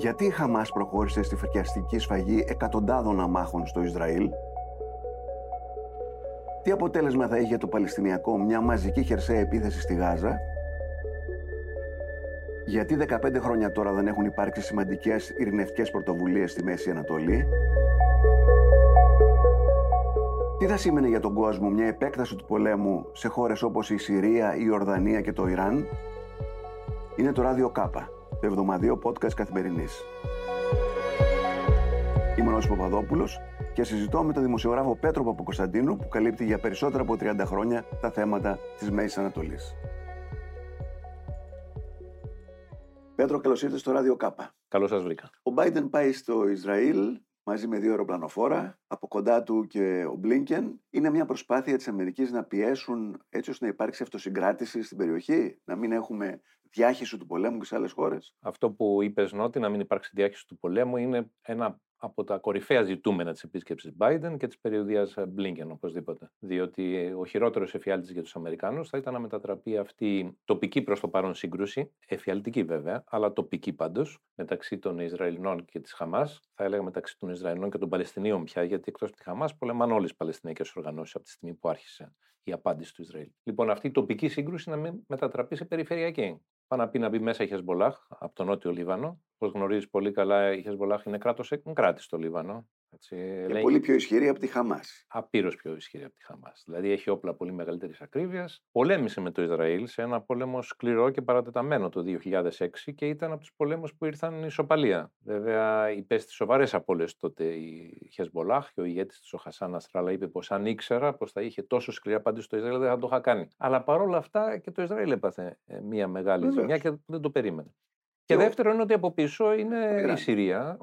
Γιατί η Χαμάς προχώρησε στη φρικιαστική σφαγή εκατοντάδων αμάχων στο Ισραήλ; Τι αποτέλεσμα θα είχε το Παλαιστινιακό μια μαζική χερσαία επίθεση στη Γάζα; Γιατί 15 χρόνια τώρα δεν έχουν υπάρξει σημαντικές ειρηνευτικές πρωτοβουλίες στη Μέση Ανατολή; Τι θα σήμαινε για τον κόσμο μια επέκταση του πολέμου σε χώρες όπως η Συρία, η Ορδανία και το Ιράν; Είναι το ράδιο Κάπα, το εβδομαδίο podcast καθημερινής. Είμαι ο Νόσης Παπαδόπουλος και συζητώ με τον δημοσιογράφο Πέτρο Παπακοσταντίνου που καλύπτει για περισσότερα από 30 χρόνια τα θέματα της Μέσης Ανατολής. Πέτρο, καλώς ήρθατε στο ράδιο Κάπα. Καλώς σας βρήκα. Ο Biden πάει στο Ισραήλ μαζί με δύο αεροπλανοφόρα, από κοντά του και ο Μπλίνκεν. Είναι μια προσπάθεια της Αμερικής να πιέσουν έτσι ώστε να υπάρξει αυτοσυγκράτηση στην περιοχή, να μην έχουμε διάχυση του πολέμου και σε άλλες χώρες. Αυτό που είπες Νότι, να μην υπάρξει διάχυση του πολέμου, είναι ένα από τα κορυφαία ζητούμενα της επίσκεψης Biden και της περιοδίας Blinken οπωσδήποτε. Διότι ο χειρότερος εφιάλτης για τους Αμερικάνους θα ήταν να μετατραπεί αυτή η τοπική προς το παρόν σύγκρουση, εφιαλτική βέβαια, αλλά τοπική πάντως, μεταξύ των Ισραηλινών και της Χαμάς, θα έλεγα μεταξύ των Ισραηλινών και των Παλαιστινίων πια, γιατί εκτός από τη Χαμάς πολεμάνε όλες οι Παλαιστινιακές οργανώσεις από τη στιγμή που άρχισε η απάντηση του Ισραήλ. Λοιπόν, αυτή η τοπική σύγκρουση να μην μετατραπεί σε περιφερειακή. Πάνω να πει να μπει μέσα η Χεσμολάχ από το νότιο Λίβανο. Όπως γνωρίζεις πολύ καλά, η Χεσμολάχ είναι κράτος κράτη στο Λίβανο. Έτσι, και λέει... πολύ πιο ισχυρή από τη Χαμάς. Απείρως πιο ισχυρή από τη Χαμάς. Δηλαδή έχει όπλα πολύ μεγαλύτερης ακρίβειας. Πολέμησε με το Ισραήλ σε ένα πόλεμο σκληρό και παρατεταμένο το 2006 και ήταν από τους πολέμους που ήρθαν ισοπαλία. Βέβαια, υπέστη σοβαρές απώλειες τότε η Χεσμολάχ και ο ηγέτης της ο Χασάν Αστράλα είπε πως αν ήξερα πως θα είχε τόσο σκληρά απάντηση στο Ισραήλ δεν θα το είχα κάνει. Αλλά παρόλα αυτά και το Ισραήλ έπαθε ε, μια μεγάλη ζημιά και δεν το περίμενε. Και δεύτερο είναι ότι από πίσω είναι η Συρία,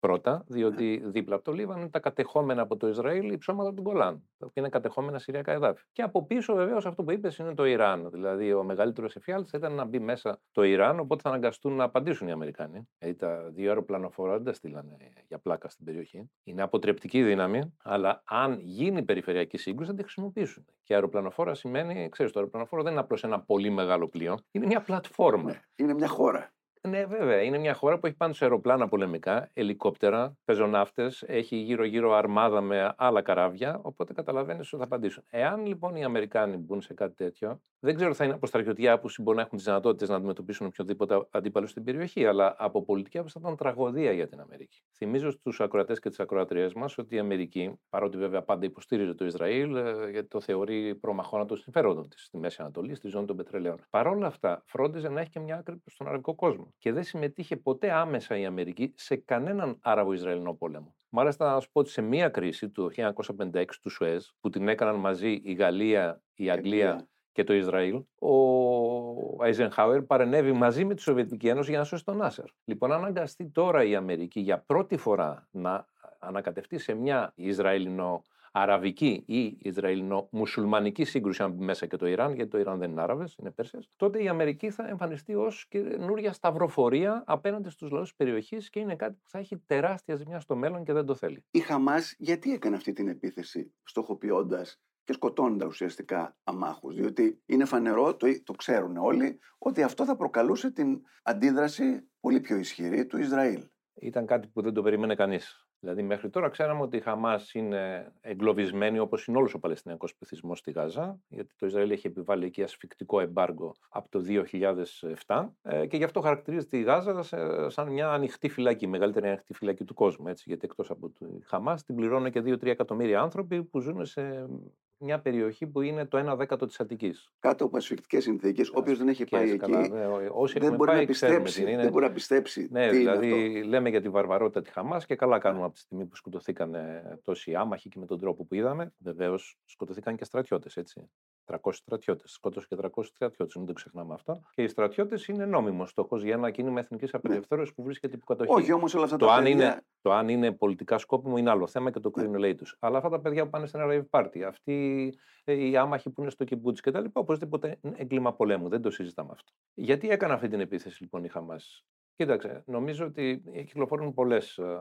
Πρώτα, διότι δίπλα από το Λίβανο είναι τα κατεχόμενα από το Ισραήλ οι ψώματα του Γκολάν, τα οποία είναι κατεχόμενα συριακά εδάφη. Και από πίσω, βεβαίως, αυτό που είπες είναι το Ιράν. Δηλαδή, ο μεγαλύτερος εφιάλτης ήταν να μπει μέσα το Ιράν, οπότε θα αναγκαστούν να απαντήσουν οι Αμερικάνοι. Δηλαδή, τα δύο αεροπλανοφορά δεν τα στείλανε για πλάκα στην περιοχή. Είναι αποτρεπτική δύναμη, αλλά αν γίνει περιφερειακή σύγκρουση, θα τη χρησιμοποιήσουν. Και αεροπλανοφόρα σημαίνει, ξέρεις, το αεροπλανοφόρο δεν είναι απλώς ένα πολύ μεγάλο πλοίο, είναι μια πλατφόρμα. Ναι, είναι μια χώρα. Ναι, βέβαια. Είναι μια χώρα που έχει πάνω σε αεροπλάνα πολεμικά, ελικόπτερα, πεζοναύτες, έχει γύρω-γύρω αρμάδα με άλλα καράβια. Οπότε καταλαβαίνεις ότι θα απαντήσουν. Εάν λοιπόν οι Αμερικάνοι μπουν σε κάτι τέτοιο, δεν ξέρω θα είναι από στρατιωτική άποψη μπορεί να έχουν τις δυνατότητες να αντιμετωπίσουν οποιοδήποτε αντίπαλο στην περιοχή, αλλά από πολιτική άποψη θα ήταν τραγωδία για την Αμερική. Θυμίζω στους ακροατές και τις ακροατριές μας ότι η Αμερική, παρότι βέβαια πάντα υποστήριζε το Ισραήλ, ε, γιατί το θεωρεί προμαχώνα των συμφέροντων της στη Μέση Ανατολή, στη ζώνη των πετρελαίων. Παρ' όλα αυτά, φρόντιζε να έχει και μια άκρη προς τον αραβικό κόσμο και δεν συμμετείχε ποτέ άμεσα η Αμερική σε κανέναν Άραβο-Ισραηλινό πόλεμο. Μάλιστα, να σου πω ότι σε μία κρίση του 1956 του Σουέζ, που την έκαναν μαζί η Γαλλία, η Αγγλία και το Ισραήλ, ο Άιζενχάουερ παρενέβη μαζί με τη Σοβιετική Ένωση για να σώσει τον Άσερ. Λοιπόν, αν αναγκαστεί τώρα η Αμερική για πρώτη φορά να ανακατευτεί σε μια Ισραηλινό αραβική ή Ισραηλινο-μουσουλμανική σύγκρουση, αν μπει μέσα και το Ιράν, γιατί το Ιράν δεν είναι Άραβες, είναι Πέρσε, τότε η Αμερική θα εμφανιστεί ως καινούρια σταυροφορία απέναντι στους λαούς της περιοχής και είναι κάτι που θα έχει τεράστια ζημιά στο μέλλον και δεν το θέλει. Η Χαμάς γιατί έκανε αυτή την επίθεση, στοχοποιώντας και σκοτώνοντας ουσιαστικά αμάχους; Διότι είναι φανερό, το, το ξέρουν όλοι, ότι αυτό θα προκαλούσε την αντίδραση πολύ πιο ισχυρή του Ισραήλ. Ήταν κάτι που δεν το περίμενε κανείς. Δηλαδή, μέχρι τώρα ξέραμε ότι η Χαμάς είναι εγκλωβισμένη όπως είναι όλος ο Παλαιστινιακός πληθυσμός στη Γάζα, γιατί το Ισραήλ έχει επιβάλει εκεί ασφικτικό εμπάργκο από το 2007 ε, και γι' αυτό χαρακτηρίζεται η Γάζα σαν μια ανοιχτή φυλακή, η μεγαλύτερη ανοιχτή φυλακή του κόσμου. Έτσι, γιατί εκτός από τη Χαμάς την πληρώνουν και 2-3 εκατομμύρια άνθρωποι που ζουν σε μια περιοχή που είναι το 1 δέκατο της Αττικής. Κάτω από ασφικτικές συνθήκες, όποιος δεν έχει πάει εκεί. Ναι, όσοι δεν, μπορεί πάει, να πιστέψει, είναι... δεν μπορεί να πιστέψει. Ναι, τι δηλαδή είναι αυτό. λέμε για τη βαρβαρότητα της Χαμάς και καλά κάνουμε από τη στιγμή που σκοτωθήκαν τόσοι άμαχοι και με τον τρόπο που είδαμε. Βεβαίως σκοτωθήκαν και στρατιώτες, έτσι. 300 στρατιώτες. Σκότωσε και 300 στρατιώτες, μην το ξεχνάμε αυτό. Και οι στρατιώτες είναι νόμιμος στόχος για ένα κίνημα εθνικής ναι. απελευθέρωσης που βρίσκεται υπό κατοχή. Όχι όμως όλα αυτά το τα αν παιδιά... είναι, Το αν είναι πολιτικά σκόπιμο είναι άλλο θέμα και το κρίνουν ναι. λέει τους. Αλλά αυτά τα παιδιά που πάνε στην rave party, αυτοί ε, οι άμαχοι που είναι στο κιμπούτσι κτλ. Οπωσδήποτε είναι έγκλημα πολέμου. Δεν το συζητάμε αυτό. Γιατί έκανε αυτή την επίθεση λοιπόν η Χαμάς; Κοίταξε, νομίζω ότι κυκλοφορούν πολλές ε,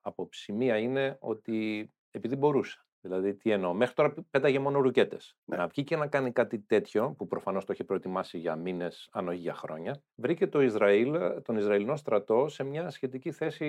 απόψεις. Μία είναι ότι επειδή μπορούσε. Δηλαδή, τι εννοώ. Μέχρι τώρα πέταγε μόνο ρουκέτες. Ναι. Να βγει και να κάνει κάτι τέτοιο, που προφανώς το είχε προετοιμάσει για μήνες, αν όχι για χρόνια, βρήκε το Ισραήλ, τον Ισραηλινό στρατό σε μια σχετική θέση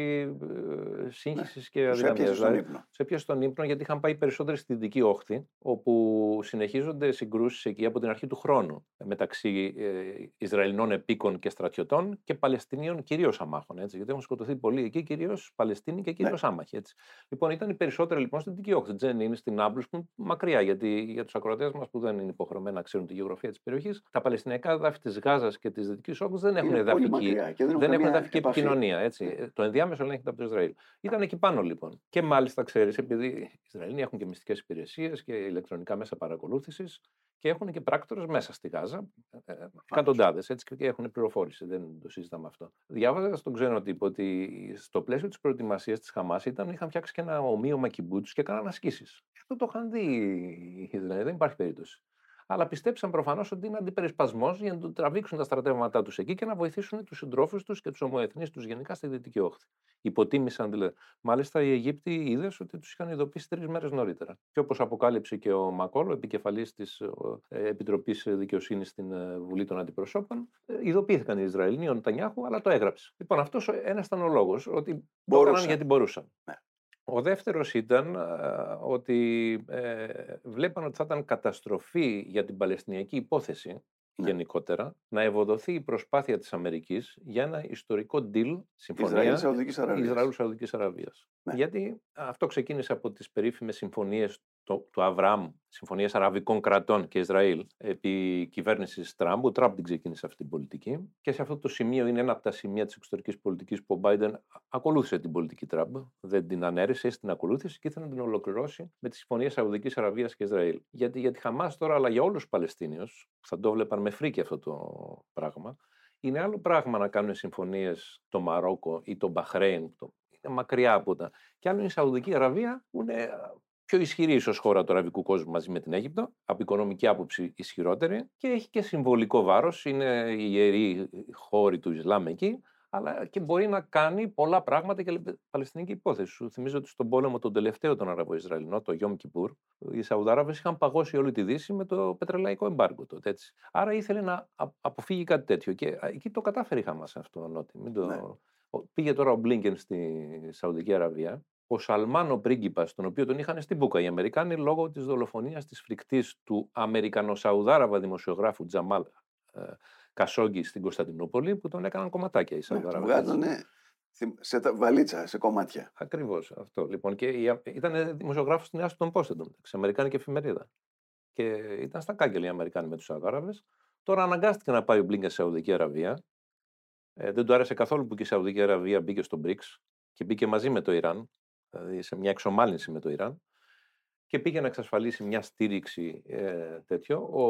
ε, σύγχυσης και Του αδυναμίας. έπιασε στον Δηλαδή, ύπνο. σε έπιασε τον ύπνο γιατί είχαν πάει περισσότερο στη δυτική όχθη, όπου συνεχίζονται συγκρούσεις εκεί από την αρχή του χρόνου μεταξύ ε, Ισραηλινών επίκων και στρατιωτών και Παλαιστινίων κυρίως αμάχων. Έτσι, γιατί έχουν σκοτωθεί πολλοί εκεί, κυρίως Παλαιστίνοι και κυρίως άμαχοι. Έτσι. Λοιπόν, ήταν οι περισσότεροι λοιπόν στην δυτική όχθη. Δεν είναι στην Άμπλους που είναι μακριά, γιατί για τους ακροατές μας που δεν είναι υποχρεωμένοι να ξέρουν τη γεωγραφία της περιοχής, τα Παλαιστινιακά δάφη της Γάζας και της Δυτικής Όχθης δεν έχουν Είναι πολύ εδαφική μακριά και δεν, δεν έχουν καμία εδαφική επαφή. επικοινωνία. Έτσι. Ναι. Ε, Το ενδιάμεσο ελέγχεται από το Ισραήλ. Ήταν εκεί πάνω λοιπόν. Και μάλιστα ξέρεις, επειδή οι Ισραηλοί έχουν και μυστικές υπηρεσίες και ηλεκτρονικά μέσα παρακολούθησης και έχουν και πράκτορες μέσα στη Γάζα. ε, ε, Εκατοντάδες έτσι και έχουν πληροφόρηση. Δεν το συζητάμε αυτό. Διάβαζα στον ξένο τύπο ότι στο πλαίσιο της προετοιμασίας της Χαμάς ήταν, είχαν φτιάξει και ένα ομοίωμα κυμπούτσου και έκαναν ασκήσεις. Αυτό το είχαν δει οι Ισραηλοί. Δεν υπάρχει περίπτωση. Αλλά πιστέψαν προφανώς ότι είναι αντιπερισπασμός για να του τραβήξουν τα στρατεύματά τους εκεί και να βοηθήσουν τους συντρόφους τους και τους ομοεθνείς τους γενικά στη Δυτική Όχθη. Υποτίμησαν δηλαδή. Μάλιστα οι Αιγύπτιοι είδες ότι τους είχαν ειδοποιήσει τρεις μέρες νωρίτερα. Και όπως αποκάλυψε και ο Μακόλο, επικεφαλής της Επιτροπής Δικαιοσύνης στην ε, Βουλή των Αντιπροσώπων, ε, ειδοποιήθηκαν οι Ισραηλοί, ο Νετανιάχου, αλλά το έγραψε. Λοιπόν, αυτός ένας ήταν ο λόγος, ότι το Μπορούσαν. έκαναν γιατί μπορούσαν. Ναι. Ο δεύτερος ήταν α, ότι ε, βλέπαν ότι θα ήταν καταστροφή για την Παλαιστινιακή υπόθεση Ναι. γενικότερα να ευοδοθεί η προσπάθεια της Αμερικής για ένα ιστορικό deal, συμφωνία Ισραήλ Σαουδικής Αραβίας. Ισραήλ-Σαουδικής Αραβίας. Ναι. Γιατί αυτό ξεκίνησε από τις περίφημες συμφωνίες του, του Αβραάμ, συμφωνίες αραβικών κρατών και Ισραήλ, επί κυβέρνησης Τραμπ. Ο Τραμπ την ξεκίνησε αυτή την πολιτική. Και σε αυτό το σημείο είναι ένα από τα σημεία της εξωτερικής πολιτικής που ο Biden ακολούθησε την πολιτική Τραμπ. Δεν την ανέρεσε, την ακολούθησε και ήθελε να την ολοκληρώσει με τις συμφωνίες Σαουδικής Αραβίας και Ισραήλ. Γιατί για τη Χαμάς τώρα, αλλά για όλους τους Παλαιστίνιους, που θα το βλέπαν με φρίκι αυτό το πράγμα, είναι άλλο πράγμα να κάνουν συμφωνίες το Μαρόκο ή το Μπαχρέιν, που το- είναι μακριά από τα. Και άλλο είναι η Σαουδική Αραβία, που είναι πιο ισχυρή ίσως χώρα του αραβικού κόσμου μαζί με την Αίγυπτο, από οικονομική άποψη ισχυρότερη και έχει και συμβολικό βάρος. Είναι η ιερή χώρη του Ισλάμ εκεί, αλλά και μπορεί να κάνει πολλά πράγματα για την Παλαιστινική υπόθεση. Σου θυμίζω ότι στον πόλεμο τον τελευταίο τον Αραβο-Ισραηλινό, το Γιόμ Κιπούρ, οι Σαουδάραβες είχαν παγώσει όλη τη Δύση με το πετρελαϊκό εμπάργκο τότε. Έτσι. Άρα ήθελε να α- αποφύγει κάτι τέτοιο. Και α, εκεί το κατάφερε η Χαμάς αυτό, Νότι. Μην το... Ναι. Ο- Πήγε τώρα ο Μπλίνκεν στη Σαουδική Αραβία. Ο Σαλμάν ο πρίγκιπας, τον οποίο τον είχαν στην Μπούκα οι Αμερικάνοι λόγω της δολοφονίας της φρικτής του Αμερικανο-Σαουδάραβα δημοσιογράφου Τζαμάλ ε, Κασόγκη στην Κωνσταντινούπολη που τον έκαναν κομματάκια οι Ναι, του Σαουδάραβες. βγάζανε θυ- σε τα- βαλίτσα, σε κομμάτια. Ακριβώς αυτό. Λοιπόν, και η- ήταν δημοσιογράφος στην Άστον Post, εντωμεταξύ, Αμερικάνικη εφημερίδα. Και ήταν στα κάγκελα οι Αμερικάνοι με τους Σαουδάραβες. Τώρα αναγκάστηκε να πάει ο Μπλίνκεν σε Σαουδική Αραβία. Ε, δεν του άρεσε καθόλου που και η Σαουδική Αραβία μπήκε στο BRICS και μπήκε μαζί με το Ιράν, δηλαδή σε μια εξομάλυνση με το Ιράν. Και πήγε να εξασφαλίσει μια στήριξη ε, τέτοιο. Ο,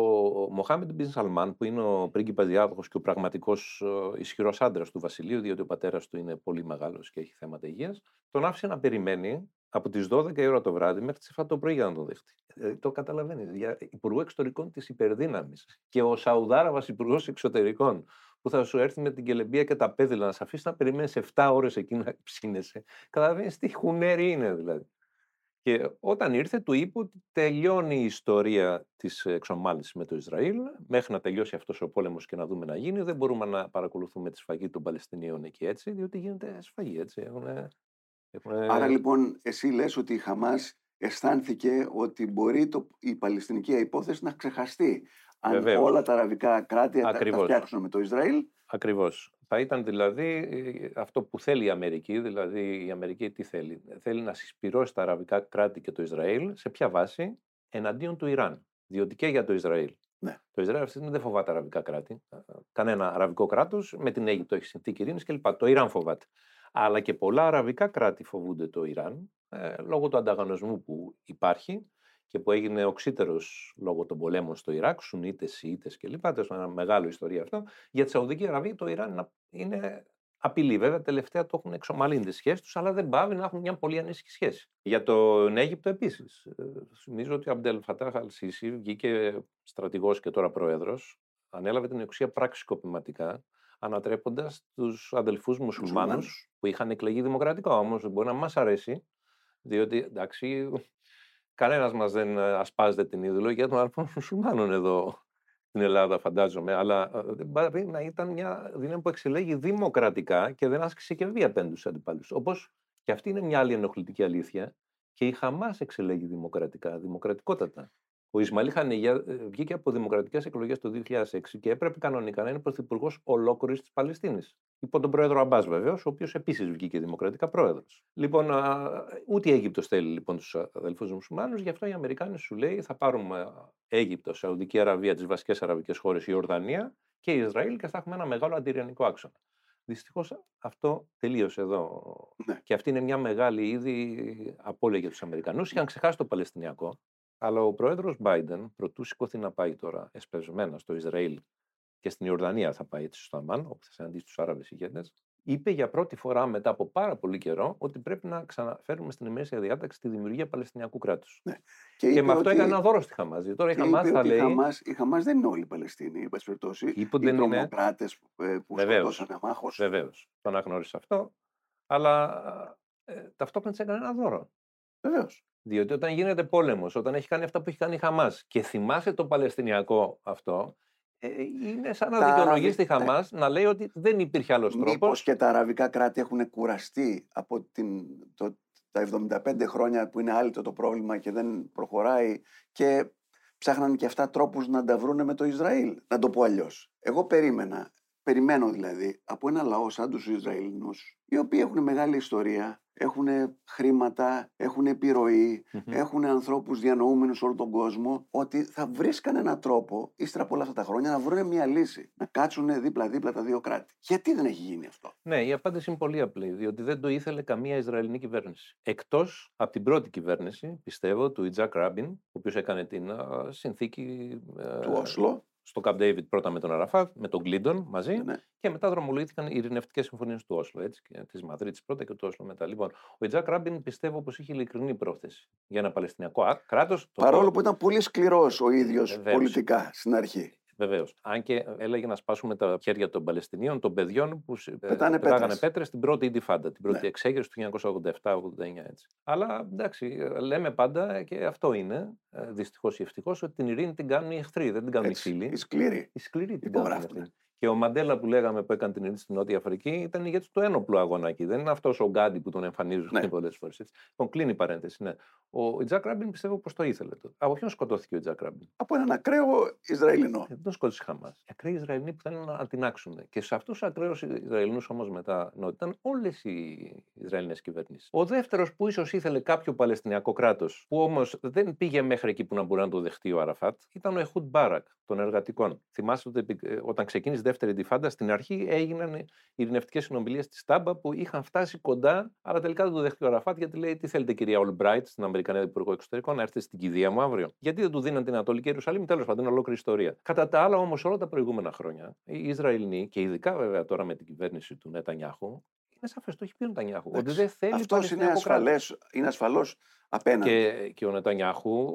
ο Μοχάμεντ Μπιν Σαλμάν, που είναι ο πρίγκιπας διάδοχος και ο πραγματικός ισχυρός άντρας του Βασιλείου, διότι ο πατέρας του είναι πολύ μεγάλος και έχει θέματα υγείας, τον άφησε να περιμένει από τις 12 η ώρα το βράδυ μέχρι τις 7 το πρωί για να τον δεχτεί. Ε, το καταλαβαίνεις. Για υπουργό εξωτερικών της υπερδύναμης και ο Σαουδάραβας υπουργός εξωτερικών που θα σου έρθει με την κελεμπία και τα πέδιλα να σε αφήσει να περιμένεις 7 ώρες εκεί να ψήνεσαι. Καταλαβαίνεις τι χουνέρι είναι δηλαδή. Και όταν ήρθε, του είπε ότι τελειώνει η ιστορία της εξομάλυνσης με το Ισραήλ. Μέχρι να τελειώσει αυτός ο πόλεμος και να δούμε να γίνει, δεν μπορούμε να παρακολουθούμε τη σφαγή των Παλαιστινίων εκεί έτσι, διότι γίνεται σφαγή έτσι. Έχουνε, έχουνε... Άρα λοιπόν, εσύ λες ότι η Χαμάς αισθάνθηκε ότι μπορεί το, η Παλαιστινική υπόθεση να ξεχαστεί. Αν Βεβαίως. όλα τα αραβικά κράτη τα, τα Ακριβώς. φτιάξουν με το Ισραήλ, Ακριβώς. Θα ήταν δηλαδή ε, αυτό που θέλει η Αμερική, δηλαδή η Αμερική τι θέλει; Θέλει να συσπυρώσει τα αραβικά κράτη και το Ισραήλ σε ποια βάση; Εναντίον του Ιράν. Διότι και για το Ισραήλ. Ναι. Το Ισραήλ αυτή τη στιγμή δεν φοβάται αραβικά κράτη. Ε, Κανένα αραβικό κράτος με την Αίγυπτο έχει συνθήκη ειρήνης κλπ. Το Ιράν φοβάται. Αλλά και πολλά αραβικά κράτη φοβούνται το Ιράν ε, λόγω του ανταγωνισμού που υπάρχει και που έγινε οξύτερος λόγω των πολέμων στο Ιράκ, Σουνίτες, Σιήτες κλπ. Τέλος πάντων, ένα μεγάλο ιστορία αυτό. Για τη Σαουδική Αραβία το Ιράν είναι- είναι απειλή. Βέβαια, τελευταία το έχουν εξομαλύνει τις σχέσεις τους, αλλά δεν πάβει να έχουν μια πολύ ανήσυχη σχέση. Για τον Αίγυπτο επίσης. Θυμίζω ότι ο Αμπτελ Φατάχ Αλσίση βγήκε στρατηγός και τώρα πρόεδρος, ανέλαβε την εξουσία πραξικοπηματικά, ανατρέποντας τους αδελφούς μουσουλμάνους Μουσουλμάνους. που είχαν εκλεγεί δημοκρατικά. Όμως δεν μπορεί να μας αρέσει, διότι εντάξει, κανένας μας δεν ε, ασπάζεται την ιδεολογία των αρφών μουσουλμάνων εδώ στην Ελλάδα, φαντάζομαι. Αλλά ε, δεν μπορεί να ήταν μια δύναμη που εξελέγει δημοκρατικά και δεν άσκησε και βία απέναντι στους αντιπάλους. Όπως και αυτή είναι μια άλλη ενοχλητική αλήθεια. Και η Χαμάς εξελέγει δημοκρατικά, δημοκρατικότατα. Ο Ισμαλή Χανίγια ε, βγήκε από δημοκρατικές εκλογές το 2006 και έπρεπε κανονικά να είναι πρωθυπουργός ολόκληρης της Παλαιστίνης. Υπό τον πρόεδρο Αμπάς, βεβαίως, ο οποίος επίσης βγήκε δημοκρατικά πρόεδρος. Λοιπόν, ούτε η Αίγυπτος θέλει λοιπόν τους αδελφούς μουσουλμάνους, γι' αυτό οι Αμερικάνοι σου λέει θα πάρουμε Αίγυπτο, Σαουδική Αραβία, τις βασικές αραβικές χώρες, η Ορδανία και η Ισραήλ και θα έχουμε ένα μεγάλο αντιρρενικό άξονα. Δυστυχώς αυτό τελείωσε εδώ. Ναι. Και αυτή είναι μια μεγάλη ήδη απώλεια για τους Αμερικανούς. Είχαν ξεχάσει το Παλαιστινιακό. Αλλά ο πρόεδρος Biden, προτού σηκωθεί να πάει τώρα εσπεσμένα στο Ισραήλ και στην Ιορδανία θα πάει έτσι στο Αμάν, όπου θα συναντήσει τους Άραβες ηγέτες, είπε για πρώτη φορά μετά από πάρα πολύ καιρό ότι πρέπει να ξαναφέρουμε στην ημερήσια διάταξη τη δημιουργία Παλαιστινιακού κράτους. Ναι. Και, και με αυτό έκανε ένα δώρο στη Χαμάζ. Τώρα η Χαμάζ θα λέει. Η Χαμάζ δεν είναι όλοι οι Παλαιστίνοι, εν πάση περιπτώσει. Οι τρομοκράτες ε, που σκοτώσαν αμάχο. Βεβαίως. Το αναγνώρισε αυτό. Αλλά ε, ταυτόχρονα της έκανε ένα δώρο. Βεβαίως. Διότι όταν γίνεται πόλεμος, όταν έχει κάνει αυτά που έχει κάνει η Χαμάς και θυμάσαι το Παλαιστινιακό αυτό, ε, είναι σαν να δικαιολογείς τη Χαμάς να λέει ότι δεν υπήρχε άλλος τρόπος. Μήπω και τα αραβικά κράτη έχουν κουραστεί από την, το, τα 75 χρόνια που είναι άλυτο το πρόβλημα και δεν προχωράει και ψάχναν και αυτά τρόπους να τα βρούνε με το Ισραήλ. Να το πω αλλιώς. Εγώ περίμενα, περιμένω δηλαδή, από ένα λαό σαν τους Ισραηλινούς, οι οποίοι έχουν μεγάλη ιστορία, έχουν χρήματα, έχουν επιρροή, έχουν ανθρώπους διανοούμενους σε όλο τον κόσμο, ότι θα βρίσκαν έναν τρόπο, ύστερα από όλα αυτά τα χρόνια, να βρουν μια λύση. Να κάτσουν δίπλα-δίπλα τα δύο κράτη. Γιατί δεν έχει γίνει αυτό; Ναι, η απάντηση είναι πολύ απλή. Διότι δεν το ήθελε καμία Ισραηλινή κυβέρνηση. Εκτός από την πρώτη κυβέρνηση, πιστεύω, του Ιτζάκ Ράμπιν, ο οποίος έκανε την συνθήκη. Ε, του Όσλο στο Camp David πρώτα με τον Αραφάτ, με τον Κλίντον μαζί ναι. και μετά δρομολογήθηκαν οι ειρηνευτικές συμφωνίες του Όσλο. Έτσι, της Μαδρίτης πρώτα και του Όσλο μετά. Λοιπόν, ο Ιτζάκ Ράμπιν πιστεύω πως είχε ειλικρινή πρόθεση για ένα Παλαιστινιακό κράτος. Παρόλο που ήταν πολύ σκληρός ο ίδιος πολιτικά στην αρχή. Βεβαίως. Αν και έλεγε να σπάσουμε τα χέρια των Παλαιστινίων, των παιδιών που ε, πετάγανε πέτρες στην πρώτη Ιντιφάντα, την πρώτη ναι. εξέγερση του 1987-89. Έτσι. Αλλά εντάξει, λέμε πάντα και αυτό είναι, ε, δυστυχώς ή ευτυχώς, ότι την ειρήνη την κάνουν οι εχθροί, δεν την κάνουν έτσι, οι φίλοι. Οι σκληροί. Οι σκληροί την κάνουν. Και ο Μαντέλα που λέγαμε που έκανε την ειρήνη στην Νότια Αφρική ήταν ηγέτης του ένοπλου αγώνα εκεί. Δεν είναι αυτός ο Γκάντι που τον εμφανίζουν ναι. πολλές φορές. Λοιπόν, κλείνει η παρένθεση. Ναι. Ο Γιτζάκ Ράμπιν πιστεύω πως το ήθελε. Τότε. Από ποιον σκοτώθηκε ο Γιτζάκ Ραμπίν. Από έναν ακραίο Ισραηλινό. Δεν τον σκότωσε Χαμάς. Ακραίοι Ισραηλινοί που θέλουν να την άξουν. Και σε αυτούς τους ακραίους Ισραηλινούς όμως μετά νότια ήταν όλες οι Ισραηλινές κυβερνήσεις. Ο δεύτερος που ίσως ήθελε κάποιο Παλαιστινιακό κράτος, που όμως δεν πήγε μέχρι εκεί που να μπορεί να το δεχτεί ο Αραφάτ, ήταν ο Εχούντ Μπάρακ των εργατικών. Θυμάστε ότι ε, όταν ξεκίνησε δεύτερη Ιντιφάντα, στην αρχή έγιναν ειρηνευτικές συνομιλίες στη Στάμπα που είχαν φτάσει κοντά, αλλά τελικά δεν το δέχτηκε ο Αραφάτ γιατί λέει: Τι θέλετε, κυρία Ολμπράιτ, στην Αμερικανία Υπουργό Εξωτερικών, να έρθετε στην κηδεία μου αύριο; Γιατί δεν του δίναν την Ανατολική Ιερουσαλήμ, τέλος πάντων, είναι ολόκληρη ιστορία. Κατά τα άλλα, όμως, όλα τα προηγούμενα χρόνια, οι Ισραηλοί και ειδικά βέβαια τώρα με την κυβέρνηση του Νετανιάχου, είναι σαφές, το έχει πει ο Νετανιάχου. Ότι δεν θέλει Αυτός είναι, ασφαλές, είναι ασφαλώ απέναντι. Και, και ο Νετανιάχου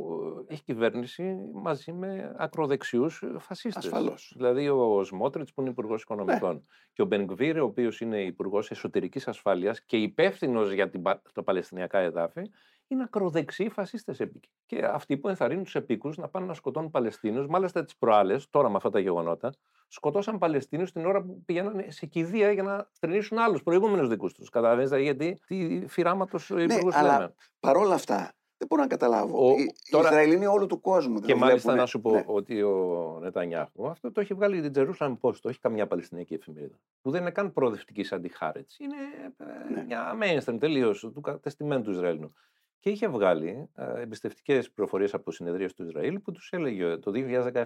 ε, έχει κυβέρνηση μαζί με ακροδεξιούς φασίστες. Ασφαλώς. Δηλαδή ο Σμότριτς που είναι υπουργός Οικονομικών ναι. και ο Μπενγκβίρ, ο οποίος είναι υπουργός Εσωτερικής Ασφάλειας και υπεύθυνος για την, τα Παλαιστινιακά εδάφη, είναι ακροδεξιοί φασίστες επίκοι. Και αυτοί που ενθαρρύνουν τους επίκους να πάνε να σκοτώνουν Παλαιστίνους, μάλιστα τις προάλλες, τώρα με αυτά τα γεγονότα, σκοτώσαν Παλαιστίνου την ώρα που πηγαίνανε σε κηδεία για να θρυνήσουν άλλους προηγούμενους δικούς τους. Καταλαβαίνετε γιατί τι φυράματος ναι, υπουργού λέμε. Παρόλα αυτά, δεν μπορώ να καταλάβω. Ο, οι, τώρα... Ισραηλοί όλου του κόσμου. Και μάλιστα να σου πω ναι. ότι ο Νετανιάχου αυτό το έχει βγάλει την Jerusalem Post, το έχει καμιά Παλαιστινιακή εφημερίδα. Που δεν είναι καν προοδευτική αντιχάρετ. Είναι ε, ναι. μια mainstream τελείως του κατεστημένου του Ισραήλου. Και είχε βγάλει ε, εμπιστευτικές πληροφορίες από συνεδρίες του Ισραήλ που τους έλεγε το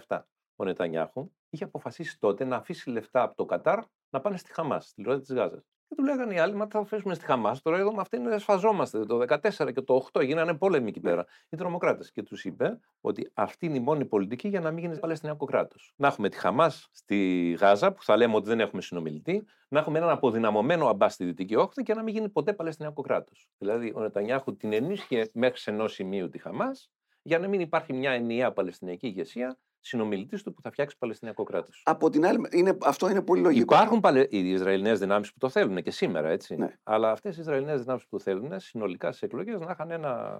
2017 ο Νετανιάχου είχε αποφασίσει τότε να αφήσει λεφτά από το Κατάρ να πάνε στη Χαμάς, στη λωρίδα της Γάζας. Και του λέγανε οι άλλοι, μα θα αφήσουμε στη Χαμάς. Τώρα εδώ με αυτήν σφαζόμαστε. Το 2014 και το 8 γίνανε πόλεμοι εκεί ναι. πέρα. Οι τρομοκράτες. Και τους είπε ότι αυτή είναι η μόνη πολιτική για να μην γίνει Παλαιστινιακό κράτος. Να έχουμε τη Χαμάς στη Γάζα, που θα λέμε ότι δεν έχουμε συνομιλητή, να έχουμε έναν αποδυναμωμένο αμπάς στη Δυτική Όχθη και να μην γίνει ποτέ Παλαιστινιακό κράτος. Δηλαδή, ο Νετανιάχου την ενίσχυε μέχρι σε ενός σημείου τη Χαμάς, για να μην υπάρχει μια ενιαία Παλαιστινιακή ηγεσία συνομιλητής του που θα φτιάξει Παλαιστινιακό κράτος. Από την άλλη, είναι, αυτό είναι πολύ λογικό. Υπάρχουν παλαι... οι Ισραηλινές δυνάμεις που το θέλουν και σήμερα, έτσι. Ναι. Αλλά αυτές οι Ισραηλινές δυνάμεις που το θέλουν συνολικά στις εκλογές να είχαν ένα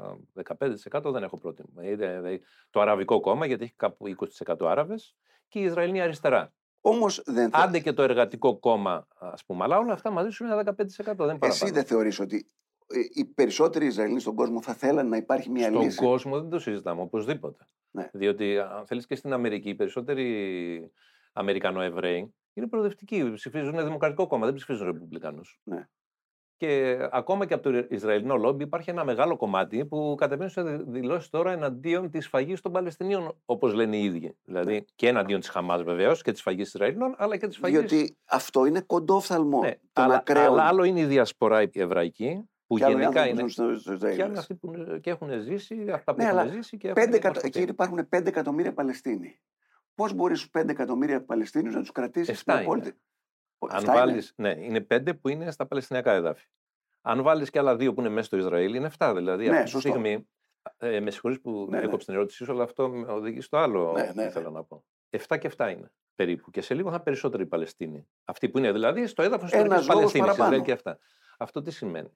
15% δεν έχω πρότιμο. Δηλαδή, το Αραβικό κόμμα, γιατί έχει κάπου 20% Άραβες, και η Ισραηλινή αριστερά. Όμως δεν θα... Άντε και το εργατικό κόμμα, ας πούμε. Αλλά όλα αυτά μαζί σου είναι ένα 15%. Δεν παραπάνω. Εσύ δεν θεωρείς ότι ε, οι περισσότεροι Ισραηλοί στον κόσμο θα θέλανε να υπάρχει μια Στον λύση. κόσμο δεν το συζητάμε οπωσδήποτε. Ναι. Διότι, αν θέλεις και στην Αμερική, οι περισσότεροι Αμερικανοεβραίοι είναι προοδευτικοί. Ψηφίζουν Δημοκρατικό κόμμα, δεν ψηφίζουν Ρεπουμπλικάνου. Ναι. Και ακόμα και από το Ισραηλινό λόμπι υπάρχει ένα μεγάλο κομμάτι που κατεβαίνει σε δηλώσεις τώρα εναντίον της φαγής των Παλαιστινίων, όπως λένε οι ίδιοι. Δηλαδή και εναντίον της Χαμάς βεβαίως και της φαγής Ισραηλινών, αλλά και της φαγής. Διότι αυτό είναι κοντόφθαλμο Ναι, των αλλά, ακραίων. αλλά άλλο είναι η διασπορά η εβραϊκή, που και άλλοι γενικά άνθρωποι είναι. που ζουν στο, στο Ισραήλ. Και άλλοι αυτοί που είναι- και έχουν ζήσει, αυτά που Ναι, έχουν αλλά ζήσει και Πέντε έχουν εκατο... μορφωθεί. Εκεί υπάρχουν 5 εκατομμύρια Παλαιστίνοι. Πώς μπορείς του 5 εκατομμύρια Παλαιστίνιου να τους κρατήσεις στην Εφτά είναι. απόλυτη. Αν Εφτά είναι. βάλεις, ναι, είναι πέντε που είναι στα Παλαιστινιακά εδάφη. Αν βάλεις και άλλα δύο που είναι μέσα στο Ισραήλ, είναι 7. Δηλαδή, Ναι, αυτή τη σωστό. στιγμή. Ε, με συγχωρείς που Ναι, ναι. έκοψε την ερώτησή σου, αλλά αυτό με οδηγεί στο άλλο Ναι, που ναι, ναι. ήθελα να πω. 7 και 7 είναι περίπου. Και σε λίγο θα είναι περισσότεροι οι Παλαιστίνοι. Αυτοί που είναι δηλαδή στο έδαφος της Ένας λόγος Παλαιστίνη, παραπάνω. Ισραήλ και αυτά. Αυτό τι σημαίνει;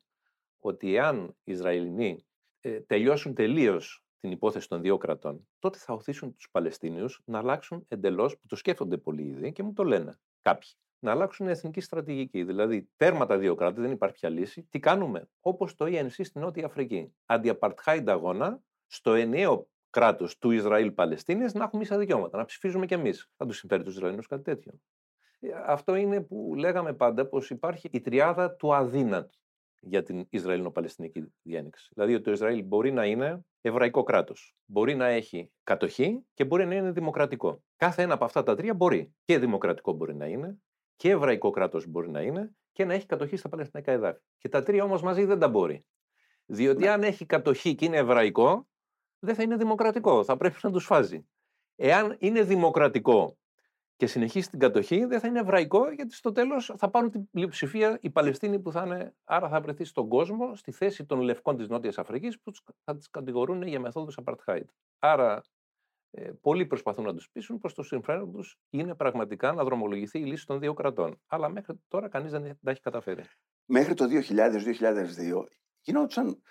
Ότι εάν οι Ισραηλινοί ε, τελειώσουν τελείως την υπόθεση των δύο κρατών, τότε θα οθήσουν τους Παλαιστίνιους να αλλάξουν εντελώς, που το σκέφτονται πολλοί ήδη και μου το λένε κάποιοι. Να αλλάξουν εθνική στρατηγική. Δηλαδή, τέρμα τα δύο κράτη, δεν υπάρχει πια λύση. Τι κάνουμε, όπως το ENC στη Νότια Αφρική. Αντι-apartheid αγώνα στο ενιαίο κράτος του Ισραήλ-Παλαιστίνη να έχουμε ίσα δικαιώματα, να ψηφίζουμε κι εμείς. Θα τους συμφέρει τους Ισραηλινούς κάτι τέτοιο. Ε, Αυτό είναι που λέγαμε πάντα πως υπάρχει η τριάδα του αδύνατου για την Ισραηλινο-Παλαιστινική διένεξη. Δηλαδή ότι το Ισραήλ μπορεί να είναι εβραϊκό κράτος. Μπορεί να έχει κατοχή και μπορεί να είναι δημοκρατικό. Κάθε ένα από αυτά τα τρία μπορεί. Και δημοκρατικό μπορεί να είναι, και εβραϊκό κράτος μπορεί να είναι, και να έχει κατοχή στα Παλαιστινιακά εδάφη. Και τα τρία όμως μαζί δεν τα μπορεί. Διότι Ναι. αν έχει κατοχή και είναι εβραϊκό, δεν θα είναι δημοκρατικό. Θα πρέπει να τους φάζει. Εάν είναι δημοκρατικό και συνεχίσει την κατοχή, δεν θα είναι εβραϊκό, γιατί στο τέλος θα πάρουν την πλειοψηφία οι Παλαιστίνοι που θα είναι. Άρα θα βρεθεί στον κόσμο στη θέση των λευκών της Νότιας Αφρικής που τους- θα τις κατηγορούν για μεθόδους apartheid. Άρα ε, πολλοί προσπαθούν να τους πείσουν πως το συμφέρον τους είναι πραγματικά να δρομολογηθεί η λύση των δύο κρατών. Αλλά μέχρι τώρα κανείς δεν τα έχει καταφέρει. Μέχρι το 2000-2002 γινόντουσαν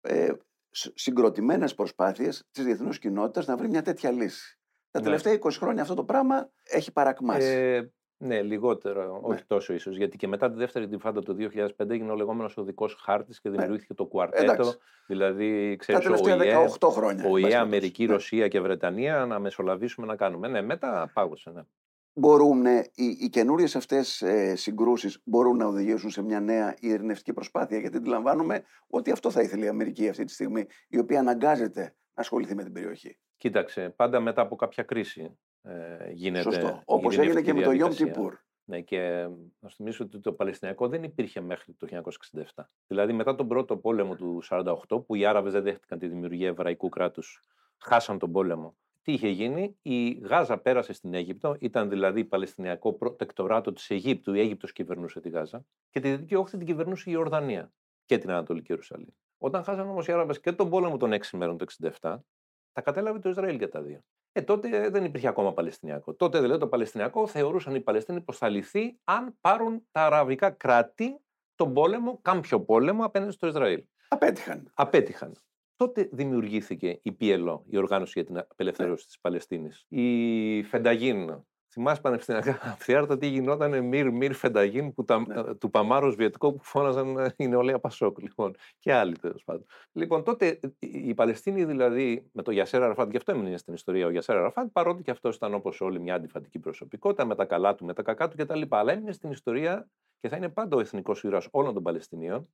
ε, σ- συγκροτημένες προσπάθειες της διεθνούς κοινότητας να βρει μια τέτοια λύση. Τα Ναι. τελευταία 20 χρόνια αυτό το πράγμα έχει παρακμάσει. Ε, ναι, λιγότερο, όχι τόσο ίσως. Γιατί και μετά τη δεύτερη τυφάντα το 2005 έγινε ο λεγόμενος οδικό χάρτης και δημιουργήθηκε το κουαρτέτο. Ναι. Εντάξει. Δηλαδή, Τα ξέρει, ο τελευταία ΙΕ, 18 χρόνια. εν ο πάση ΙΕ, περιπτώσει. Αμερική, Ναι. Ρωσία και Βρετανία να μεσολαβήσουμε να κάνουμε. Ναι, μετά πάγωσε. Ναι. Μπορούν οι, οι καινούριες αυτές ε, συγκρούσεις μπορούν να οδηγήσουν σε μια νέα ειρηνευτική προσπάθεια. Γιατί αντιλαμβάνομαι ότι αυτό θα ήθελε η Αμερική αυτή τη στιγμή, η οποία αναγκάζεται να ασχοληθεί με την περιοχή. Κοίταξε, πάντα μετά από κάποια κρίση ε, γίνεται. Σωστό. η Όπως έγινε ειρηνευτική και με το Yom διαδικασία. Kippur. Ναι, και να σου θυμίσω ότι το Παλαιστινιακό δεν υπήρχε μέχρι το 1967. Δηλαδή, μετά τον πρώτο πόλεμο του 1948, που οι Άραβες δεν δέχτηκαν τη δημιουργία εβραϊκού κράτους, χάσαν τον πόλεμο. Τι είχε γίνει, η Γάζα πέρασε στην Αίγυπτο, ήταν δηλαδή Παλαιστινιακό προτεκτοράτο της Αιγύπτου, η Αίγυπτος κυβερνούσε τη Γάζα, και τη Δυτική Όχθη την κυβερνούσε η Ιορδανία και την Ανατολική Ιερουσαλήμ. Όταν χάσαν όμως οι Άραβες και τον πόλεμο των 6 μέρων το 1967, τα κατέλαβε το Ισραήλ για τα δύο. Ε, τότε δεν υπήρχε ακόμα Παλαιστινιακό. Τότε δηλαδή το Παλαιστινιακό θεωρούσαν οι Παλαιστίνοι πως θα λυθεί αν πάρουν τα αραβικά κράτη τον πόλεμο, κάποιο πόλεμο απέναντι στο Ισραήλ. Απέτυχαν. Απέτυχαν. Τότε δημιουργήθηκε η PLO, η Οργάνωση για την Απελευθέρωση της Παλαιστίνης. Η Φενταγίν. Θυμάσαι πανεπιστημιακά αυθιάρτα τι γινόταν Μυρ Μυρ Φενταγίν που τα, Ναι. του Παμάρος Βιετικό που φώναζαν ε, η νεολαία Πασόκ. Λοιπόν, και άλλοι τέλος πάντων. Λοιπόν, τότε ε, οι Παλαιστίνοι δηλαδή με το Γιασέρα Αραφάτ, και αυτό έμεινε στην ιστορία ο Γιασέρα Αραφάτ, παρότι και αυτός ήταν όπως όλοι μια αντιφατική προσωπικότητα με τα καλά του, με τα κακά του κτλ. Αλλά έμεινε στην ιστορία και θα είναι πάντα ο εθνικός ήρωας όλων των Παλαιστινίων,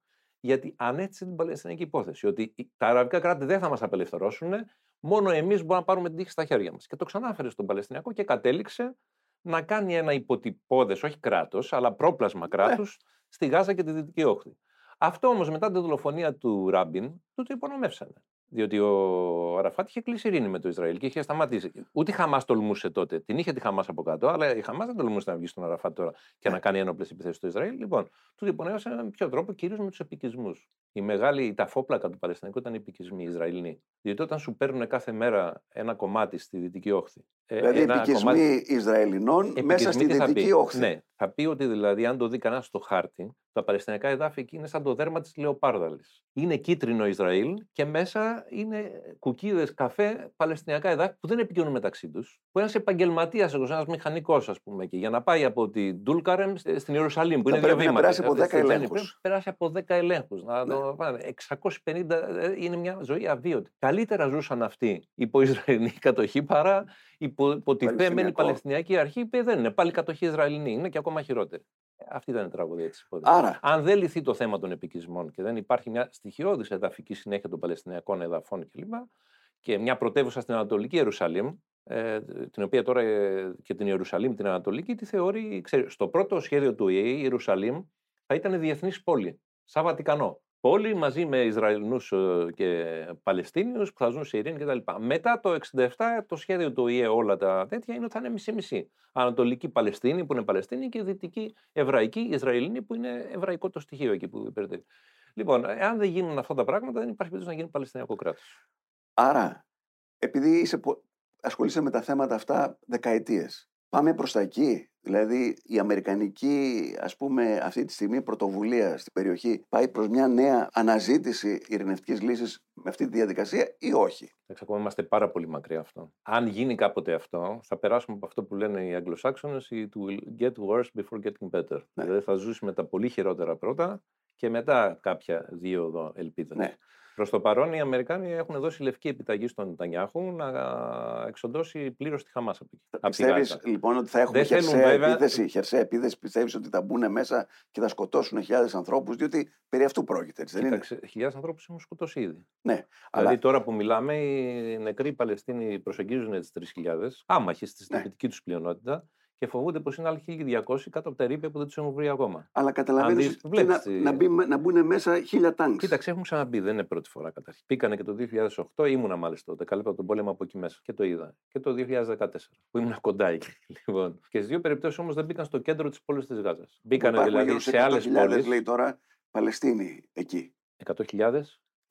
γιατί ανέθεσε την Παλαιστινιακή υπόθεση. Ότι οι- τα αραβικά κράτη δεν θα μας απελευθερώσουν, μόνο εμείς μπορούμε να πάρουμε την τύχη στα χέρια μας. Και το ξανάφερε στον Παλαιστινιακό και κατέληξε να κάνει ένα υποτυπώδες, όχι κράτος, αλλά πρόπλασμα κράτους στη Γάζα και τη Δυτική Όχθη. Αυτό όμως μετά την δολοφονία του Ράμπιν, του το υπονομεύσανε. Διότι ο Αραφάτ είχε κλείσει ειρήνη με το Ισραήλ και είχε σταματήσει. Ούτε η Χαμάς τολμούσε τότε. Την είχε τη Χαμάς από κάτω, αλλά η Χαμάς δεν τολμούσε να βγει στον Αραφάτ τώρα και να κάνει ένοπλες επιθέσεις στο Ισραήλ. Λοιπόν, του υπονόμευσαν με ποιο τρόπο, κυρίως με τους επικισμούς. Η μεγάλη τα φόπλακα του Παλαιστινικού ήταν οι επικισμοί οι Ισραηλοί. Διότι όταν σου παίρνουν κάθε μέρα ένα κομμάτι στη Δυτική Όχθη ε, Δηλαδή ένα επικισμοί κομμάτι- Ισραηλινών μέσα στη Επικισμοί τι θα δυτική πει. όχθη. Ναι, θα πει ότι δηλαδή, αν το δει κανένας στο χάρτη, τα Παλαιστινιακά εδάφη εκεί είναι σαν το δέρμα της Λεοπάρδαλης. Είναι κίτρινο Ισραήλ και μέσα είναι κουκίδες, καφέ, Παλαιστινιακά εδάφη που δεν επικοινωνούν μεταξύ τους. Που ένας επαγγελματίας, ένας μηχανικός, ας πούμε, εκεί, για να πάει από την Ντούλκαρεμ στην Ιερουσαλήμ, που Θα είναι δύο πρέπει να βήματα. περάσει από ε, 10 στην Τζέννη, ελέγχους. πρέπει να περάσει από 10 ελέγχους. Να Ναι. το πάνε. 650 ε, είναι μια ζωή αβίωτη. Καλύτερα ζούσαν αυτοί υπό Ισραηλινή κατοχή παρά υπό υποτιθέμενη Παλαιστινιακό. Παλαιστινιακή αρχή, που δεν είναι. Πάλι κατοχή Ισραηλινή. Είναι και ακόμα χειρότερη. Ε, Αυτή ήταν η τραγωδία της υπόθεσης. Άρα, Αν δεν λυθεί το θέμα των επικισμών και δεν υπάρχει μια στοιχειώδης εδαφική συνέχεια των Παλαιστινιακών εδαφών κλπ. και μια πρωτεύουσα στην Ανατολική Ιερουσαλήμ, ε, την οποία τώρα ε, και την Ιερουσαλήμ την Ανατολική τη θεωρεί, ξέρεις, στο πρώτο σχέδιο του ΟΗΕ η Ιερουσαλήμ θα ήταν διεθνής πόλη, σαν Βατικανό. Πόλη μαζί με Ισραηλινούς ε, και Παλαιστίνιους που θα ζουν σε ειρήνη κτλ. Μετά το 67 το σχέδιο του ΟΗΕ όλα τα τέτοια είναι ότι θα είναι μισή-μισή. Ανατολική Παλαιστίνη που είναι Παλαιστίνη και Δυτική Εβραϊκή Ισραηλινή που είναι εβραϊκό το στοιχείο εκεί που υπηρετεί. Λοιπόν, εάν δεν γίνουν αυτά τα πράγματα, δεν υπάρχει περίπτωση να γίνει Παλαιστινιακό κράτος. άρα, επειδή είσαι, πο- ασχολείσαι με τα θέματα αυτά δεκαετίες, πάμε προς τα εκεί. Δηλαδή, η αμερικανική, ας πούμε, αυτή τη στιγμή πρωτοβουλία στην περιοχή πάει προς μια νέα αναζήτηση ειρηνευτικής λύσης με αυτή τη διαδικασία ή όχι; Εντάξει, ακόμα είμαστε πάρα πολύ μακριά αυτό. Αν γίνει κάποτε αυτό, θα περάσουμε από αυτό που λένε οι Αγγλοσάξονες, it will get worse before getting better. Ναι. Δηλαδή θα ζήσουμε τα πολύ χειρότερα πρώτα και μετά κάποια δίωδο ελπίδα. Ναι. Προς το παρόν οι Αμερικάνοι έχουν δώσει λευκή επιταγή στον Νετανιάχου να εξοντώσει πλήρως τη Χαμάς από εκεί. απ' τη Πιστεύεις Γάζα. λοιπόν ότι θα έχουμε Δεν θέλουν, χερσαία βέβαια- επίθεση, χερσαία επίθεση, πιστεύεις ότι θα μπουν μέσα και θα σκοτώσουν χιλιάδες ανθρώπους, διότι περί αυτού πρόκειται, έτσι δεν είναι; Κοίταξε, χιλιάδες ανθρώπους έχουν σκοτώσει ήδη. Ναι, Δηλαδή αλλά τώρα που μιλάμε, οι νεκροί Παλαιστίνοι προσεγγίζουν τι 3.000, άμαχοι στη Ναι. συντηρητική τους πλειονότητα και φοβούνται πως είναι άλλοι 1.200 κάτω από τα ρήπια που δεν τους έχουν βρει ακόμα. Αλλά καταλαβαίνεις δεις, τι βλέπεις να, τι- να, μπει, να μπουν μέσα χίλια τάγκς. Κοίταξε, έχουν ξαναμπεί, δεν είναι πρώτη φορά καταρχήν. Πήγανε και το 2008, ήμουνα μάλιστα τότε, καλύπτω τον πόλεμο από εκεί μέσα και το είδα. Και το 2014, που ήμουν κοντά εκεί. Λοιπόν. Και στις δύο περιπτώσεις όμως δεν μπήκαν στο κέντρο της πόλης της Γάζας. Μπήκανε Υπάρχουν δηλαδή γύρω σε άλλες 100.000, πόλεις. λέει τώρα, Παλαιστίνιοι εκεί. 100.000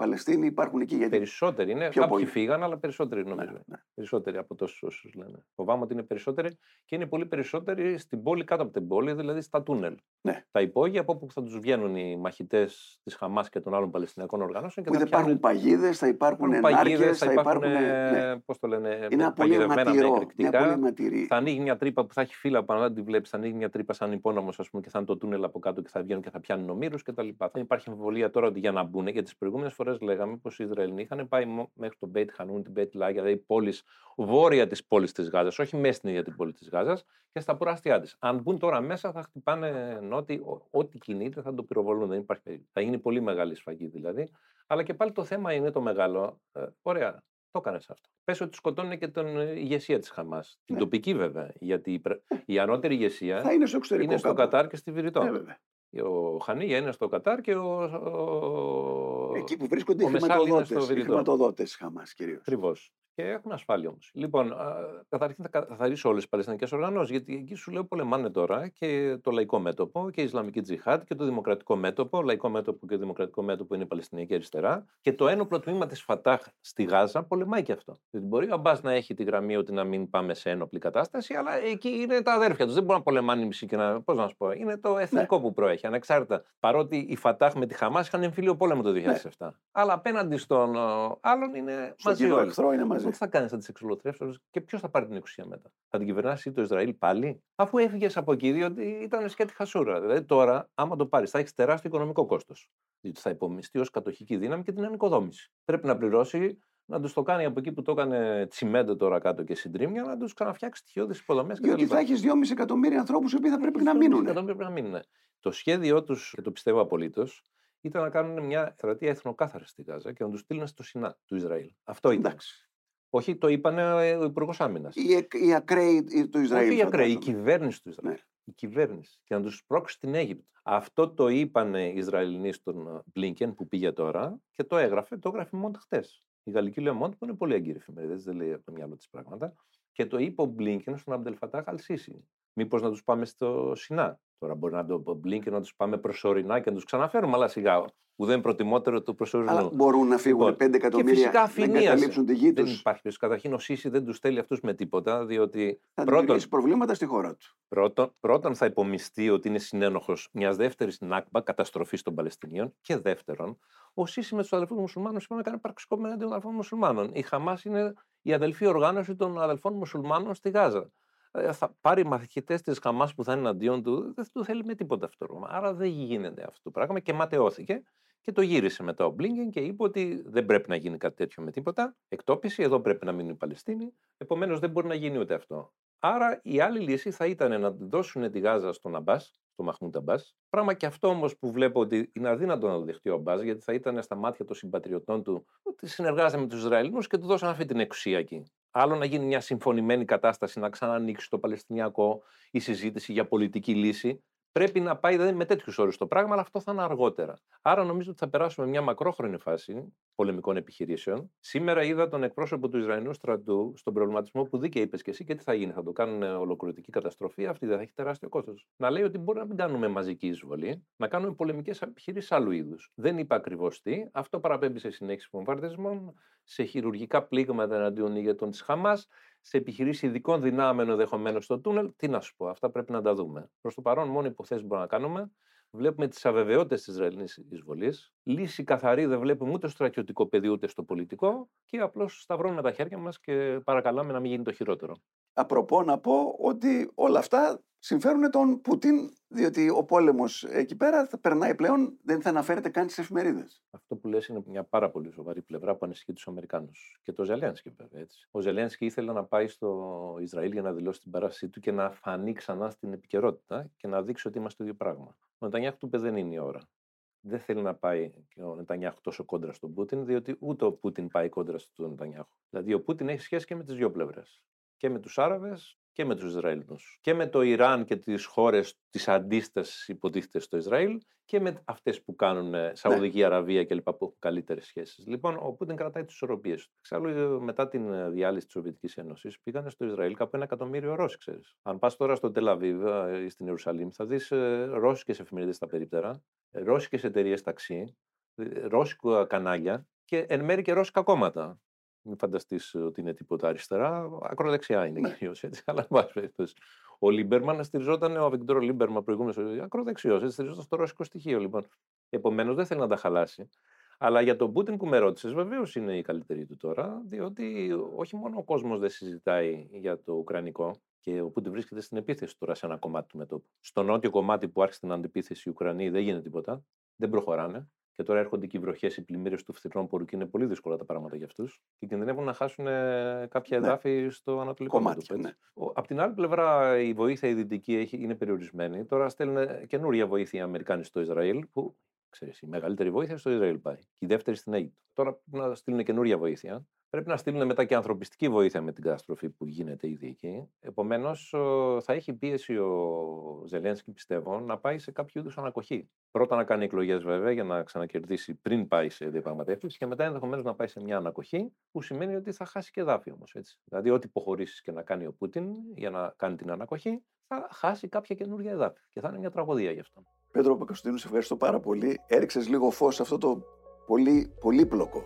Παλαιστίνιοι υπάρχουν εκεί γιατί... περισσότεροι είναι. Πιο Κάποιοι πολύ. φύγαν, αλλά περισσότεροι νομίζω. Ναι, ναι. Περισσότεροι από τόσους όσους λένε. Φοβάμαι ότι είναι περισσότεροι και είναι πολύ περισσότεροι στην πόλη κάτω από την πόλη, δηλαδή στα τούνελ. Ναι. Τα υπόγεια από όπου θα τους βγαίνουν οι μαχητές της Χαμάς και των άλλων Παλαιστινιακών οργανώσεων και Που θα δεν υπάρχουν πιάνουν παγίδες, θα υπάρχουν υπάρχουν παγίδες, νάρκες, θα θα υπάρχουν. υπάρχουν... ναι. Πώς το λένε, Είναι με- ένα πολύ παγιδευμένα με αιματηρό, μια εκρηκτικά. πολύ αιματηρή. Θα ανοίγει μια τρύπα που θα έχει φύλλα πάνω, δεν τη βλέπεις. Θα ανοίγει μια τρύπα σαν υπόνομος, ας πούμε, και θα είναι το τούνελ από κάτω και θα βγαίνουν και θα πιάνουν ομήρους κτλ. Δεν υπάρχει αμφιβολία τώρα ότι για να μπουν, γιατί τις προηγούμενες φορές λέγαμε πως οι Ισραηλινοί είχαν πάει μο- μέχρι τον Μπέιτ Χανούν, την Μπέιτ Λάχια, δηλαδή πόλεις βόρεια της πόλης της Γάζας, όχι μέσα στην ίδια την πόλη της Γάζας και στα προάστια της. Αν μπουν τώρα μέσα, θα χτυπάνε νότι, ο- ό,τι κινείται θα το πυροβολούν. Δεν υπάρχει περίπτωση. Θα γίνει πολύ μεγάλη σφαγή δηλαδή. Αλλά και πάλι το θέμα είναι το μεγάλο. Ε, ωραία, το έκανες αυτό. Πες ότι σκοτώνουν και την ε, ηγεσία της Χαμάς. Την Ναι. τοπική βέβαια. Γιατί η, πρε- η ανώτερη ηγεσία Θα είναι στο εξωτερικό είναι στο κάπου. Κατάρ και στη Βηρητό. Ε, βέβαια. Ο Χανίγια είναι στο Κατάρ και ο. ο... Εκεί που βρίσκονται οι ο Μεσάλη είναι στο χρηματοδότες, οι Βηρητό. χρηματοδότες Χαμάς κυρίως. Ακριβώς. Και έχουν ασφάλεια όμως. Λοιπόν, α, καταρχήν θα καθαρίσω όλες τις Παλαιστινιακές οργανώσεις, γιατί εκεί σου λέω πολεμάνε τώρα και το λαϊκό μέτωπο και η Ισλαμική Τζιχάτ και το δημοκρατικό μέτωπο. Λαϊκό μέτωπο και δημοκρατικό μέτωπο είναι η Παλαιστινιακή αριστερά. Και το ένοπλο τμήμα της Φατάχ στη Γάζα πολεμάει και αυτό. Δηλαδή μπορεί ο Αμπάς να έχει τη γραμμή ότι να μην πάμε σε ένοπλη κατάσταση, αλλά εκεί είναι τα αδέρφια τους. Δεν μπορούν να πολεμάνε οι μισοί και να. Πώς να σου πω, είναι το εθνικό Ναι. που προέχει, ανεξάρτητα. Παρότι η Φατάχ με τη Χαμάς είχαν εμφύλιο πόλεμο το 2007. Αλλά απέναντι στον ο, άλλον είναι Στον μαζί κοινό όλοι. εχθρό είναι μαζί. Τότε θα κάνει, θα τις εξολοθρεύσει όλες και ποιος θα πάρει την εξουσία μετά. Θα την κυβερνάσει το Ισραήλ πάλι, αφού έφυγες από εκεί, διότι ήταν σκέτη χασούρα. Δηλαδή τώρα, άμα το πάρεις, θα έχεις τεράστιο οικονομικό κόστος. Διότι θα υπομειστεί ως κατοχική δύναμη και την ανοικοδόμηση. Πρέπει να πληρώσει, να τους το κάνει από εκεί που το έκανε τσιμέντο τώρα κάτω και συντρίμια, να τους ξαναφτιάξει στοιχειώδεις υποδομές Διότι θα έχεις 2,5 εκατομμύρια ανθρώπους οι οποίοι θα πρέπει να μείνουν. Πρέπει να μείνουν. Το σχέδιό τους, και το πιστεύω απολύτως, ήταν να κάνουν μια στρατεία εθνοκάθαρη στη Γάζα και να τους στείλουν στο Σινά του Ισραήλ. Αυτό ήταν. Εντάξει. Όχι, το είπαν ε, ο Υπουργός Άμυνας. Οι, εκ- οι ακραίοι του Ισραήλ. Όχι οι ακραίοι, η φαντάζομαι. κυβέρνηση του Ισραήλ. Ναι. Η κυβέρνηση. Και να τους πρόξει στην Αίγυπτο. Αυτό το είπαν οι Ισραηλινοί στον Μπλίνκεν που πήγε τώρα και το έγραφε, το έγραφε μόνο χτες. Η γαλλική Λεμόντ που είναι πολύ έγκυρη εφημερίδα, δεν λέει από το μυαλό της πράγματα. Και το είπε ο Μπλίνκεν στον Αμπτελφατάχ Αλσίση. Μήπως να τους πάμε στο Σινά. Τώρα μπορεί να το Blinken να τους πάμε προσωρινά και να τους ξαναφέρουμε, αλλά σιγά. Που δεν είναι προτιμότερο του προσωρινού. Αλλά μπορούν να φύγουν Λοιπόν, 5 εκατομμύρια φυσικά να αφηνίασε. εγκαταλείψουν τη γη Δεν τους. υπάρχει περίπτωση. Καταρχήν ο Σίση δεν τους στέλνει αυτούς με τίποτα, διότι Θα πρώτον, δημιουργήσει προβλήματα στη χώρα του. πρώτον, πρώτον θα υπομειστεί ότι είναι συνένοχος μιας δεύτερης Νάκμπα, καταστροφή των Παλαιστινίων. Και δεύτερον, ο Σίση με τους αδελφούς μουσουλμάνους είπαμε κάνει πραξικόπημα εναντίον των αδελφών μουσουλμάνων. Η Χαμάς είναι η αδελφή οργάνωση των αδελφών μουσουλμάνων στη Γάζα. Ε, Θα πάρει μαθητές της Χαμάς που θα είναι εναντίον του, δεν του θέλει με τίποτα αυτό. το πράγμα. Άρα δεν γίνεται αυτό το πράγμα και ματαιώθηκε. Και το γύρισε μετά ο Μπλίνγκεν και είπε ότι δεν πρέπει να γίνει κάτι τέτοιο με τίποτα. Εκτόπιση, εδώ πρέπει να μείνουν οι Παλαιστίνοι. Επομένως δεν μπορεί να γίνει ούτε αυτό. Άρα η άλλη λύση θα ήταν να δώσουν τη Γάζα στον Αμπάς, στον Μαχμούντ Αμπά. Πράγμα και αυτό όμως που βλέπω ότι είναι αδύνατο να το δεχτεί ο Αμπά, γιατί θα ήταν στα μάτια των συμπατριωτών του ότι συνεργάζεται με τους Ισραηλινούς και του δώσαν αυτή την εξουσία εκεί. Άλλο να γίνει μια συμφωνημένη κατάσταση, να ξανανοίξει το Παλαιστινιακό η συζήτηση για πολιτική λύση. Πρέπει να πάει δηλαδή, με τέτοιους όρους το πράγμα, αλλά αυτό θα είναι αργότερα. Άρα νομίζω ότι θα περάσουμε μια μακρόχρονη φάση πολεμικών επιχειρήσεων. Σήμερα είδα τον εκπρόσωπο του Ισραηλινού στρατού στον προβληματισμό που δίκαια είπες και εσύ και τι θα γίνει. Θα το κάνουν ολοκληρωτική καταστροφή, αυτή δεν θα έχει τεράστιο κόστος. Να λέει ότι μπορεί να μην κάνουμε μαζική εισβολή, να κάνουμε πολεμικές επιχειρήσεις άλλου είδους. Δεν είπε ακριβώς τι. Αυτό παραπέμπει σε συνέχιση βομβαρδισμών, σε χειρουργικά πλήγματα εναντίον ηγετών της Χαμάς, σε επιχειρήσει ειδικών δυνάμεων ενδεχομένως στο τούνελ. Τι να σου πω, αυτά πρέπει να τα δούμε. Προς το παρόν, μόνο υποθέσεις μπορούμε να κάνουμε. Βλέπουμε τις αβεβαιότητες της Ισραηλινής εισβολής. Λύση καθαρή δεν βλέπουμε ούτε στο στρατιωτικό πεδίο ούτε στο πολιτικό. Και απλώς σταυρώνουμε τα χέρια μας και παρακαλάμε να μην γίνει το χειρότερο. Απροπό να πω ότι όλα αυτά συμφέρουν τον Πούτιν, διότι ο πόλεμος εκεί πέρα θα περνάει πλέον, δεν θα αναφέρεται καν στις εφημερίδες. Αυτό που λες είναι μια πάρα πολύ σοβαρή πλευρά που ανησυχεί τους Αμερικάνους. Και το Ζελένσκι, βέβαια. Έτσι. Ο Ζελένσκι ήθελε να πάει στο Ισραήλ για να δηλώσει την παράστασή του και να φανεί ξανά στην επικαιρότητα και να δείξει ότι είμαστε το ίδιο πράγμα. Ο Νετανιάχου του είπε δεν είναι η ώρα. Δεν θέλει να πάει και ο Νετανιάχου τόσο κόντρα στον Πούτιν, διότι ούτε ο Πούτιν πάει κόντρα στον Νετανιάχου. Δηλαδή, ο Πούτιν έχει σχέση και με τις δύο πλευρές. Και με τους Άραβες και με τους Ισραηλινούς. Και με το Ιράν και τις χώρες της αντίστασης, υποτίθεται στο Ισραήλ, και με αυτές που κάνουν ε, Σαουδική Αραβία κλπ. που έχουν καλύτερες σχέσεις. Λοιπόν, ο Πούτιν κρατάει τις ισορροπίες του. Εξάλλου, ε, μετά την ε, διάλυση της Σοβιετικής Ένωσης, πήγανε στο Ισραήλ κάπου ένα εκατομμύριο Ρώσοι, ξέρεις. Αν πας τώρα στο Τελαβίβ ή στην Ιερουσαλήμ, θα δεις ρώσικε εφημερίδες στα περίπτερα, ρώσικε εταιρείες ταξί, ε, ρώσικα κανάλια και εν μέρει και ρώσικα κόμματα. Μην φανταστείς ότι είναι τίποτα αριστερά. Ακροδεξιά είναι Ναι. κυρίως έτσι. Αλλά εν πάση περιπτώσει. Ο Λίμπερμαν στηριζόταν, ο Αβιγκντόρ Λίμπερμαν προηγούμενος, ακροδεξιός, έτσι στηριζόταν στο ρώσικο στοιχείο λοιπόν. Επομένως δεν θέλει να τα χαλάσει. Αλλά για τον Πούτιν που με ρώτησες, βεβαίως είναι η καλύτερη του τώρα, διότι όχι μόνο ο κόσμος δεν συζητάει για το Ουκρανικό, και ο Πούτιν βρίσκεται στην επίθεση τώρα σε ένα κομμάτι του μετώπου. Στο νότιο κομμάτι που άρχισε την αντεπίθεση οι Ουκρανοί δεν γίνεται τίποτα, δεν προχωράνε. Και τώρα έρχονται και οι βροχές, οι πλημμύρες του φθινόπορου και είναι πολύ δύσκολα τα πράγματα για αυτούς. Και κινδυνεύουν να χάσουν ε, κάποια Ναι. εδάφη στο ανατολικό Κομμάτια, μέτωπο. ναι. έτσι. Ο- Απ' την άλλη πλευρά, η βοήθεια η δυτική έχει, είναι περιορισμένη. Τώρα στέλνουν καινούρια βοήθεια οι Αμερικάνοι στο Ισραήλ, που ξέρεις, η μεγαλύτερη βοήθεια στο Ισραήλ πάει. Και η δεύτερη στην Αίγυπτο. Τώρα πρέπει να στείλουν καινούρια βοήθεια. Πρέπει να στείλουν μετά και ανθρωπιστική βοήθεια με την καταστροφή που γίνεται ήδη εκεί. Επομένως, θα έχει πίεση ο Ζελένσκι, πιστεύω, να πάει σε κάποιο είδους ανακοχή. Πρώτα να κάνει εκλογές, βέβαια, για να ξανακερδίσει πριν πάει σε διαπραγματεύσεις και μετά ενδεχομένως να πάει σε μια ανακοχή, που σημαίνει ότι θα χάσει και δάφη όμως. Δηλαδή, ό,τι υποχωρήσεις και να κάνει ο Πούτιν για να κάνει την ανακοχή, θα χάσει κάποια καινούργια εδάφη. Και θα είναι μια τραγωδία γι' αυτό. Πέτρο Πακοστίνου, σε ευχαριστώ πάρα πολύ. Έριξες λίγο φως σε αυτό το πολύ πολύπλοκο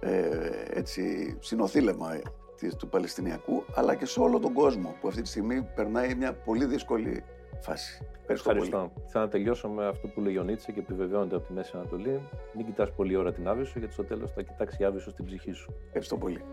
ε, έτσι, συνοθήλευμα ε, της- του Παλαιστινιακού, αλλά και σε όλο τον κόσμο που αυτή τη στιγμή περνάει μια πολύ δύσκολη φάση. Ευχαριστώ, πολύ. Ευχαριστώ. Θέλω να τελειώσω με αυτό που λέει ο Νίτσε και επιβεβαιώνεται από τη Μέση Ανατολή. Μην κοιτάς πολύ ώρα την Άβυσσο, γιατί στο τέλος θα κοιτάξει η Άβυσσο στην ψυχή σου. Ευχαριστώ πολύ.